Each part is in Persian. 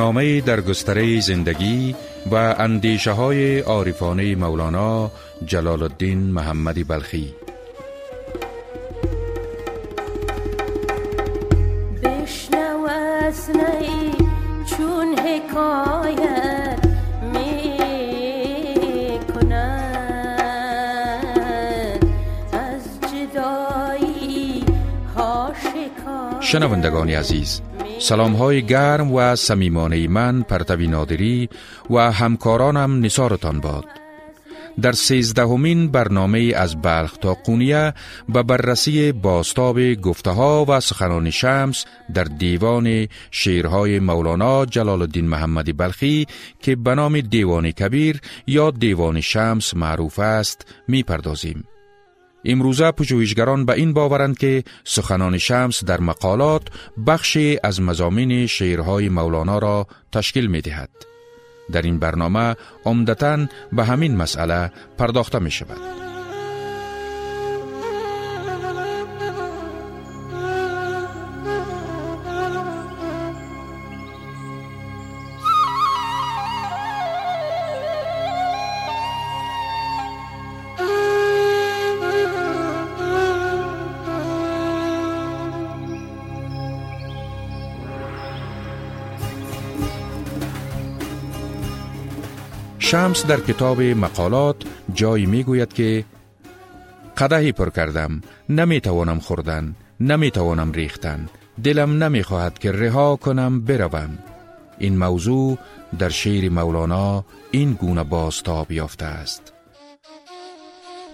برنامه در گستره زندگی و اندیشه های عارفانه مولانا جلال الدین محمدی بلخی. بشنو از چون حکایت از جدایی شنوندگان عزیز سلام های گرم و صمیمانه من پرتوی نادری و همکارانم نثارتان باد در سیزدهمین برنامه از بلخ تا قونیه به بررسی باستاب گفته ها و سخنان شمس در دیوان شعرهای مولانا جلال الدین محمدی بلخی که به نام دیوان کبیر یا دیوان شمس معروف است می پردازیم. امروزه پژوهشگران به این باورند که سخنان شمس در مقالات بخشی از مزامین شعرهای مولانا را تشکیل می دهد. در این برنامه عمدتا به همین مسئله پرداخته می شود. شمس در کتاب مقالات جایی می گوید که قدهی پر کردم نمی توانم خوردن نمی توانم ریختن دلم نمی خواهد که رها کنم بروم. این موضوع در شعر مولانا این گونه بازتاب یافته است.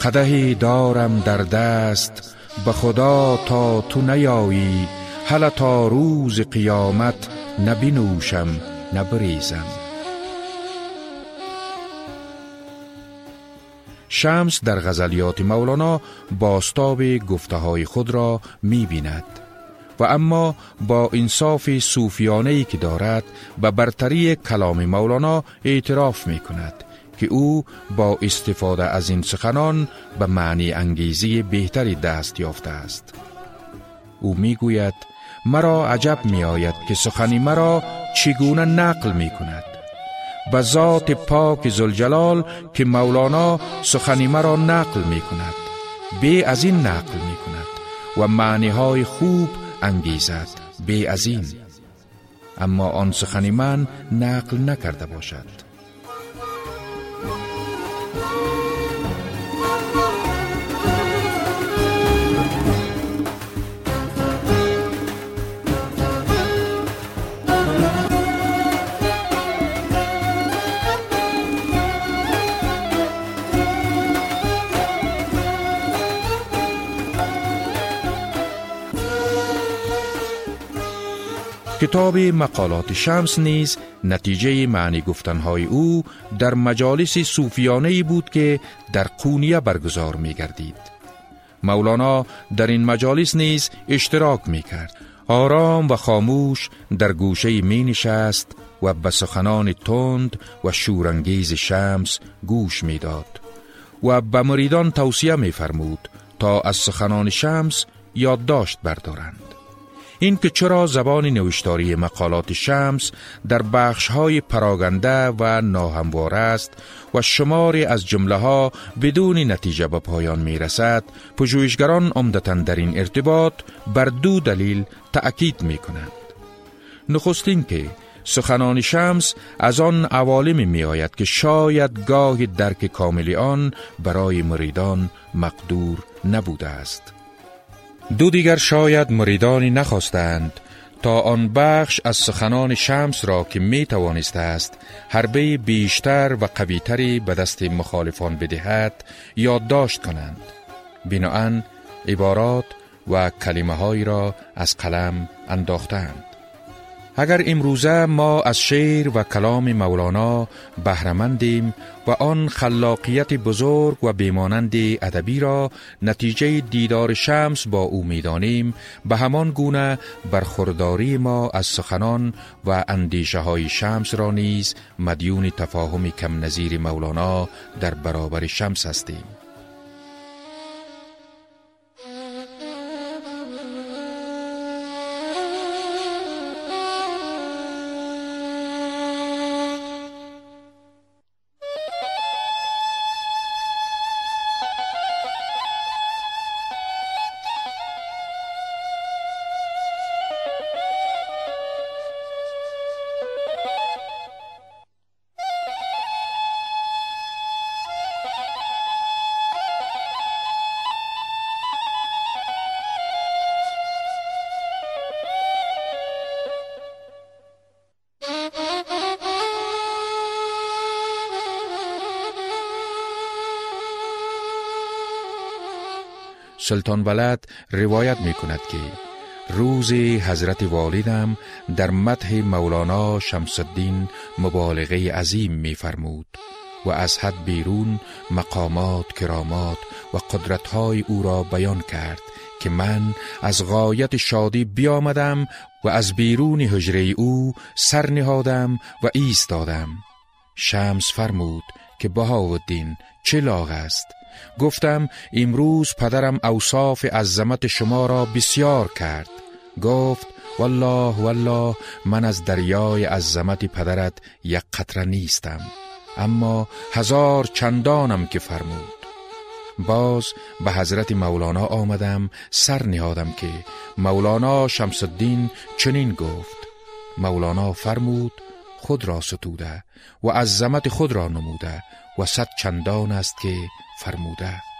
قدهی دارم در دست به خدا تا تو نیایی حالا تا روز قیامت نبینوشم نبریزم. شمس در غزلیات مولانا باستاب گفته های خود را می بیند و اما با انصاف صوفیانه که دارد به برتری کلام مولانا اعتراف می کند که او با استفاده از این سخنان به معنی انگیزی بهتری دست یافته است. او می گوید مرا عجب می آید که سخنی مرا چگونه نقل می کند به ذات پاک زلجلال که مولانا سخنی مرا نقل می کند بی از این نقل می کند و معنی های خوب انگیزد. بی از این. اما آن سخنی من نقل نکرده باشد. کتاب مقالات شمس نیز نتیجه معنی گفتنهای او در مجالس صوفیانه بود که در قونیه برگزار می گردید. مولانا در این مجالس نیز اشتراک می کرد. آرام و خاموش در گوشه می نشست و به سخنان تند و شورانگیز شمس گوش می داد و به مریدان توصیه می فرمود تا از سخنان شمس یادداشت بردارند. این که چرا زبان نوشتاری مقالات شمس در بخش های پراگنده و ناهموار است و شماری از جمله ها بدون نتیجه به پایان می رسد پژوهشگران عمدتا در این ارتباط بر دو دلیل تأکید می کنند نخستین که سخنان شمس از آن عوالمی می آید که شاید گاه درک کاملی آن برای مریدان مقدور نبوده است. دو دیگر شاید مریدانی نخواستند تا آن بخش از سخنان شمس را که می توانست است حربه بیشتر و قویتری به دست مخالفان بدهد یادداشت کنند. بناهن عبارات و کلمه را از قلم انداختند اگر امروزه ما از شعر و کلام مولانا بهرمندیم و آن خلاقیت بزرگ و بیمانند ادبی را نتیجه دیدار شمس با او می‌دانیم به همان گونه برخورداری ما از سخنان و اندیشه های شمس را نیز مدیون تفاهم کم نظیر مولانا در برابر شمس هستیم. سلطان ولد روایت می کند که روز حضرت والدم در مدح مولانا شمس الدین مبالغه عظیم می فرمود و از حد بیرون مقامات کرامات و قدرتهای او را بیان کرد که من از غایت شادی بیامدم و از بیرون حجره او سر نهادم و ایستادم. شمس فرمود که بهاودین چه لاغ است. گفتم امروز پدرم اوصاف عظمت شما را بسیار کرد. گفت والله والله من از دریای عظمت پدرت یک قطره نیستم. اما هزار چندانم که فرمود. باز به حضرت مولانا آمدم سر نهادم که مولانا شمس الدین چنین گفت. مولانا فرمود خود را ستوده و عظمت خود را نموده و صد چندان است که فرموده.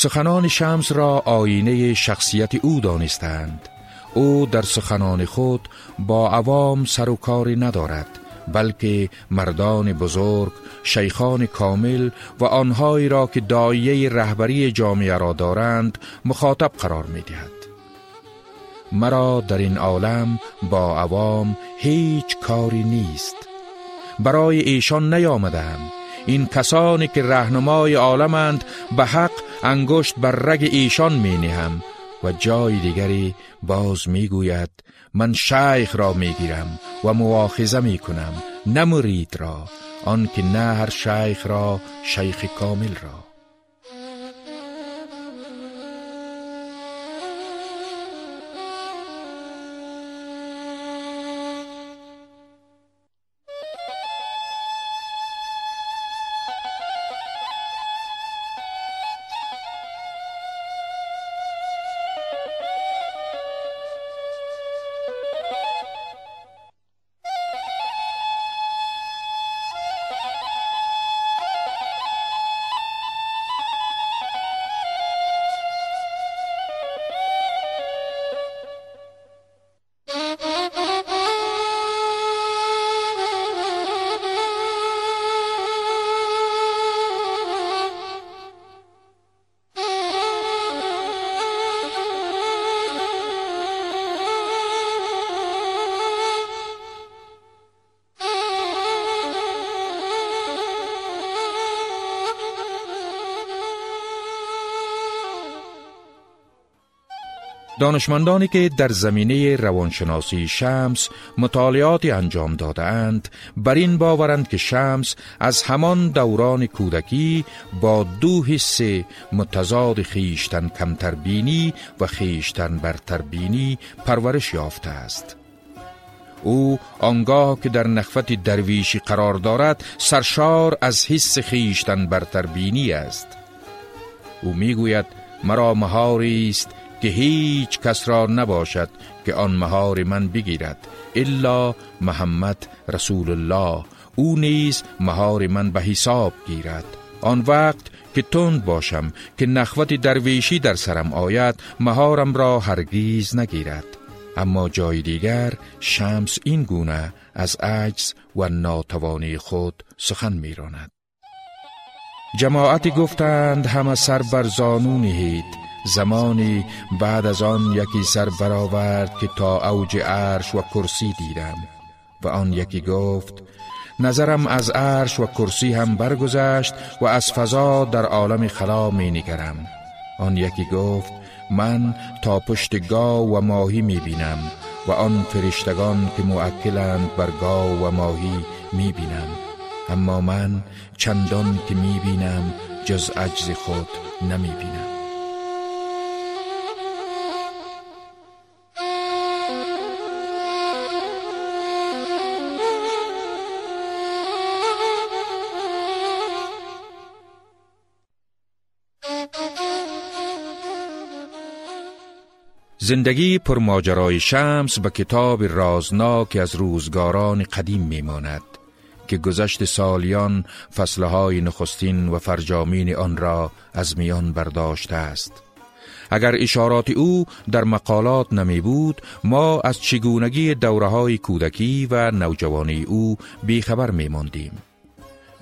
سخنان شمس را آینه شخصیت او دانستند. او در سخنان خود با عوام سر و کاری ندارد بلکه مردان بزرگ شیخان کامل و آنهایی را که دایه رهبری جامعه را دارند مخاطب قرار می دهد. مرا در این عالم با عوام هیچ کاری نیست. برای ایشان نیامدم. این کسانی که رهنمای عالمند به حق انگشت بر رگ ایشان می نهم و جای دیگری باز می گوید من شیخ را می گیرم و مواخذه می کنم نه مرید را آنکه نه هر شیخ را شیخ کامل را. دانشمندانی که در زمینه روانشناسی شمس مطالعاتی انجام دادند بر این باورند که شمس از همان دوران کودکی با دو حس متضاد خیشتن کمتر بینی و خیشتن برتر بینی پرورش یافته است. او آنگاه که در نخفت درویشی قرار دارد سرشار از حس خیشتن برتر بینی است. او می‌گوید مرا مهاری است که هیچ کس را نباشد که آن مهار من بگیرد الا محمد رسول الله. او نیز مهار من به حساب گیرد. آن وقت که تند باشم که نخوت درویشی در سرم آید مهارم را هرگیز نگیرد. اما جای دیگر شمس این گونه از عجز و ناتوانی خود سخن میراند. جماعتی گفتند همه سر بر زانو نهید. زمانی بعد از آن یکی سر برآورد که تا اوج عرش و کرسی دیدم و آن یکی گفت نظرم از عرش و کرسی هم برگذشت و از فضا در عالم خلا می نگرم. آن یکی گفت من تا پشت گاو و ماهی می بینم و آن فرشتگان که معکلند بر گاو و ماهی می بینم. اما من چندان که می بینم جز عجز خود نمی بینم. زندگی پرماجرای شمس به کتاب رازناک از روزگاران قدیم میماند که گذشت سالیان فصلهای نخستین و فرجامین آن را از میان برداشته است اگر اشارات او در مقالات نمی بود ما از چگونگی دوره های کودکی و نوجوانی او بیخبر می ماندیم.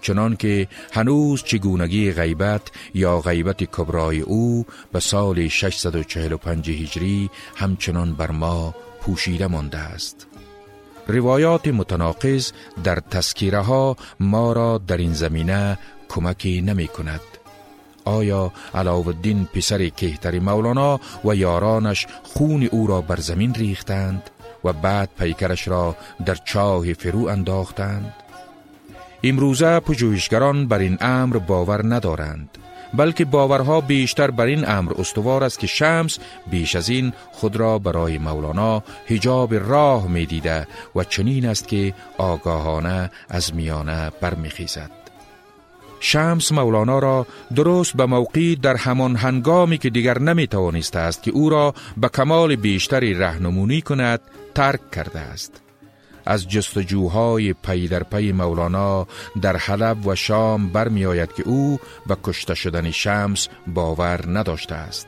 چنان که هنوز چگونگی غیبت یا غیبت کبرای او به سال 645 هجری همچنان بر ما پوشیده مانده است. روایات متناقض در تسکیره ها ما را در این زمینه کمکی نمی کند. آیا علاوالدین پسر کهتر مولانا و یارانش خون او را بر زمین ریختند و بعد پیکرش را در چاه فرو انداختند؟ امروزه پژوهشگران بر این امر باور ندارند بلکه باورها بیشتر بر این امر استوار است که شمس بیش از این خود را برای مولانا هجاب راه می دیده و چنین است که آگاهانه از میانه برمیخیزد. شمس مولانا را درست به موقعی در همان هنگامی که دیگر نمی توانسته است که او را به کمال بیشتری رهنمونی کند ترک کرده است. از جستجوهای پی در پی مولانا در حلب و شام برمی آید که او به کشته شدن شمس باور نداشته است.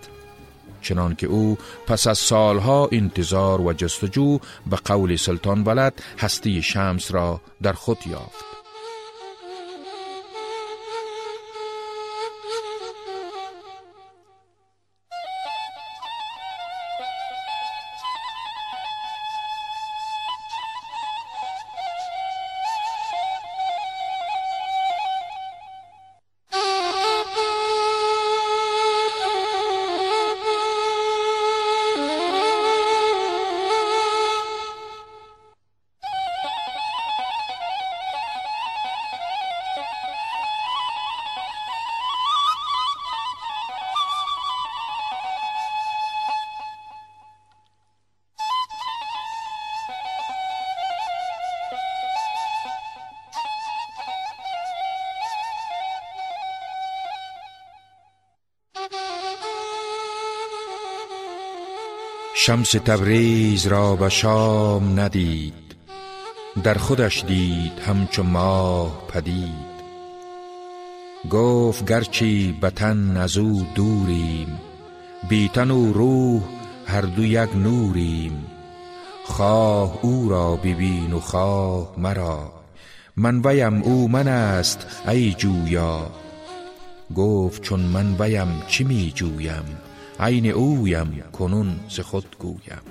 چنان که او پس از سالها انتظار و جستجو به قول سلطان ولد هستی شمس را در خود یافت. شمس تبریز را به شام ندید. در خودش دید همچو ماه پدید. گفت گرچی بتن از او دوریم بیتن و روح هر دو یک نوریم. خواه او را ببین و خواه مرا من ویم او من است ای جویا. گفت چون من ویم چی می جویم؟ عین اویم کنون ز خود گویم.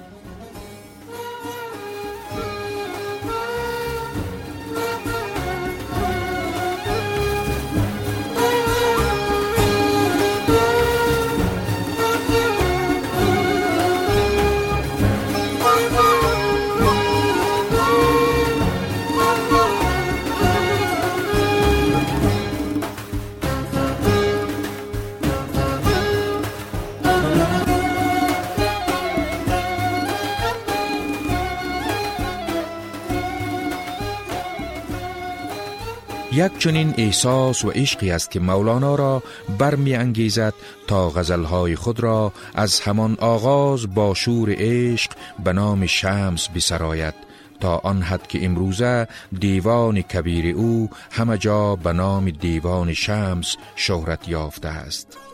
یک چنین احساس و عشقی است که مولانا را برمی انگیزد تا غزلهای خود را از همان آغاز با شور عشق به نام شمس بسراید تا آن حد که امروزه دیوان کبیر او همه جا به نام دیوان شمس شهرت یافته است.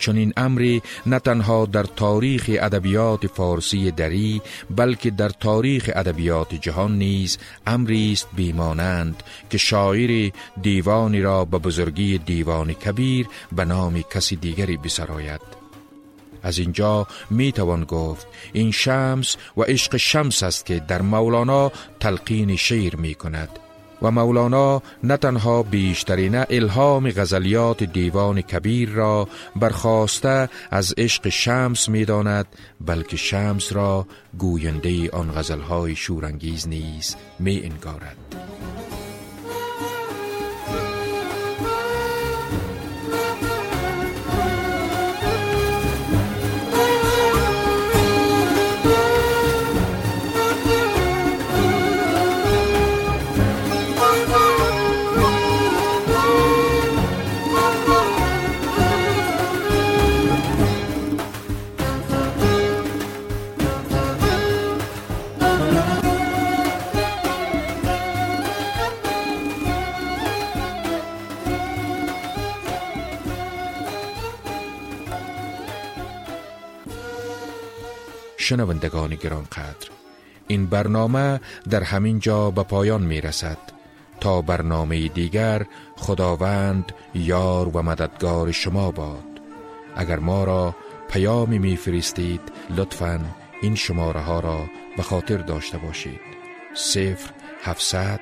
چون این امری نه تنها در تاریخ ادبیات فارسی دری بلکه در تاریخ ادبیات جهان نیز امری است بیمانند که شاعر دیوانی را به بزرگی دیوان کبیر به نام کسی دیگری بسراید از اینجا می توان گفت این شمس و عشق شمس است که در مولانا تلقین شعر می کند و مولانا نه تنها بیشترین الهام غزلیات دیوان کبیر را برخواسته از عشق شمس می داند بلکه شمس را گوینده آن غزلهای شورانگیز نیز می انگارد. شنوندگان گرانقدر. این برنامه در همین جا به پایان می رسد تا برنامه دیگر خداوند یار و مددگار شما باد. اگر ما را پیامی می فرستید لطفا این شماره ها را به خاطر داشته باشید. صفر هفتصد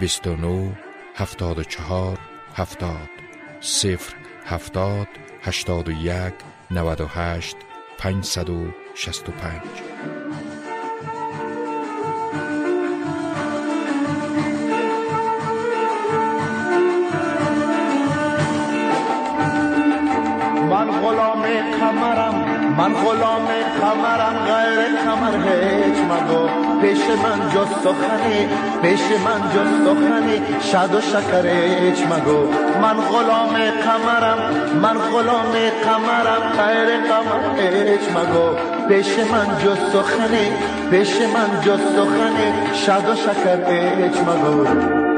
بیست و نو هفتاد و چهار هفتاد. صفر هفتاد هشتاد و یک نود و هشت پنجصد و شست و پنج. من غلام کمرم من غلام کمرم غیر کمر هیچ مگو. پیش من جز سخنی پیش من جز سخنی شد و شکر هیچ مگو. من غلام کمرم من غلام کمرم غیر کمر هیچ مگو. پیش من جز سخنی پیش من جز سخنی شد و شکر هیچ مگو.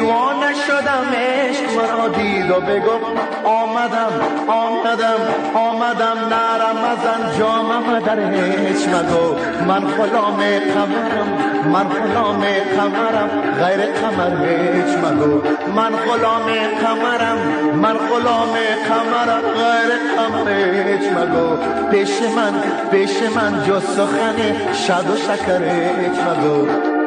دیوانه شدم عشق مرا دید و بگفت آمدم آمدم آمدم نرم از انجامم در هیچ مگو. من غلام قمرم من غلام قمرم غیر قمر هیچ مگو. من غلام قمرم من غلام قمرم غیر قمر هیچ مگو. پیش من پیش من جز سخن شد و شکر هیچ مگو.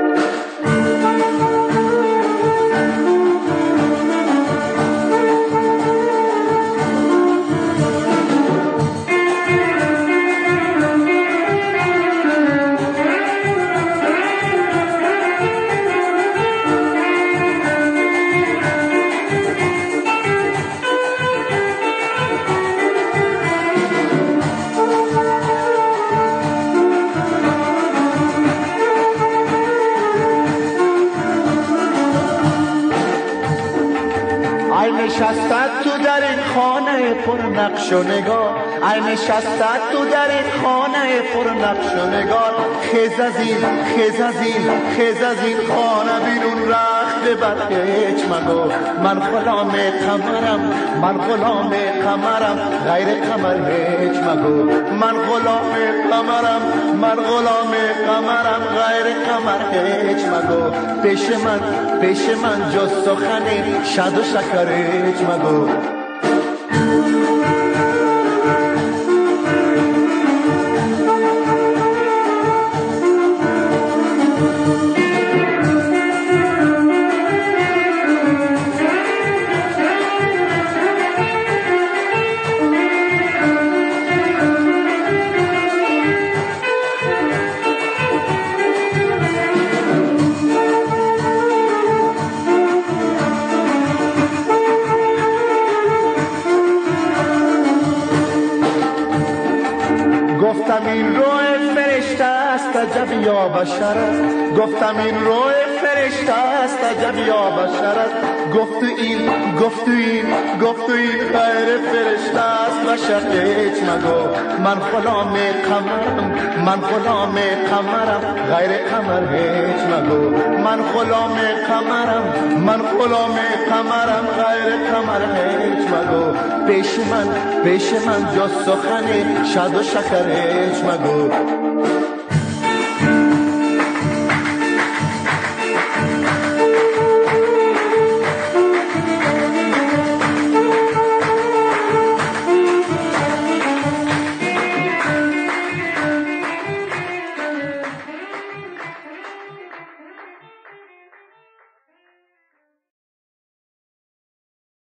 تو در این خانه پر نقش و نگار. ای نشستد تو در این خانه پر نقش و نگار. خیز از این خیز از این خیز از این خانه بیرون رخت بر هیچ مگو. من غلام قمرم من غلام قمرم. غیر قمر هیچ مگو. من غلام قمرم من غلام قمرم. غیر قمر هیچ مگو. پیش من پیش من جز سخنی شد و شکر هیچ مگو. قمرم من غلام قمرم غیر قمر هیچ مگو من غلام قمرم من غلام قمرم غیر قمر هیچ مگو پیش من پیش من جز سخنی شد و شکر هیچ مگو